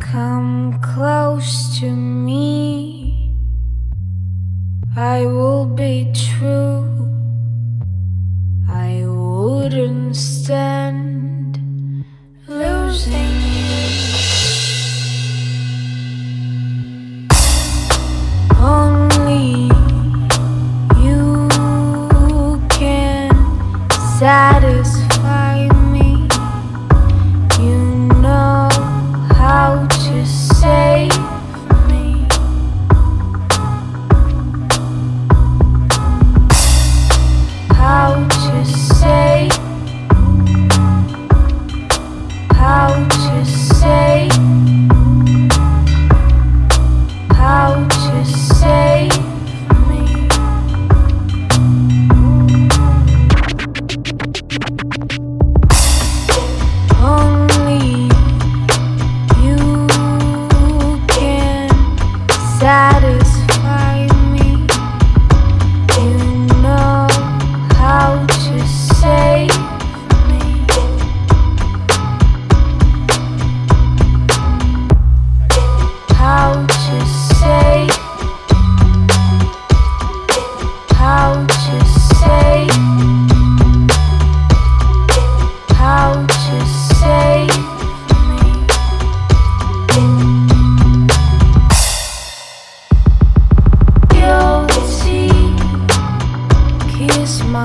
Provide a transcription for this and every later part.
Come close to me. I will be true. I wouldn't stand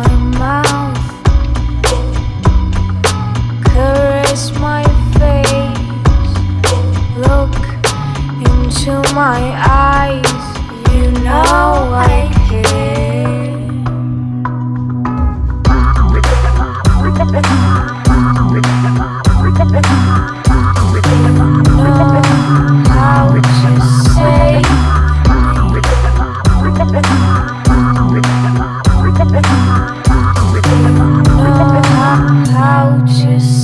my mouth.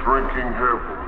drinking heavily.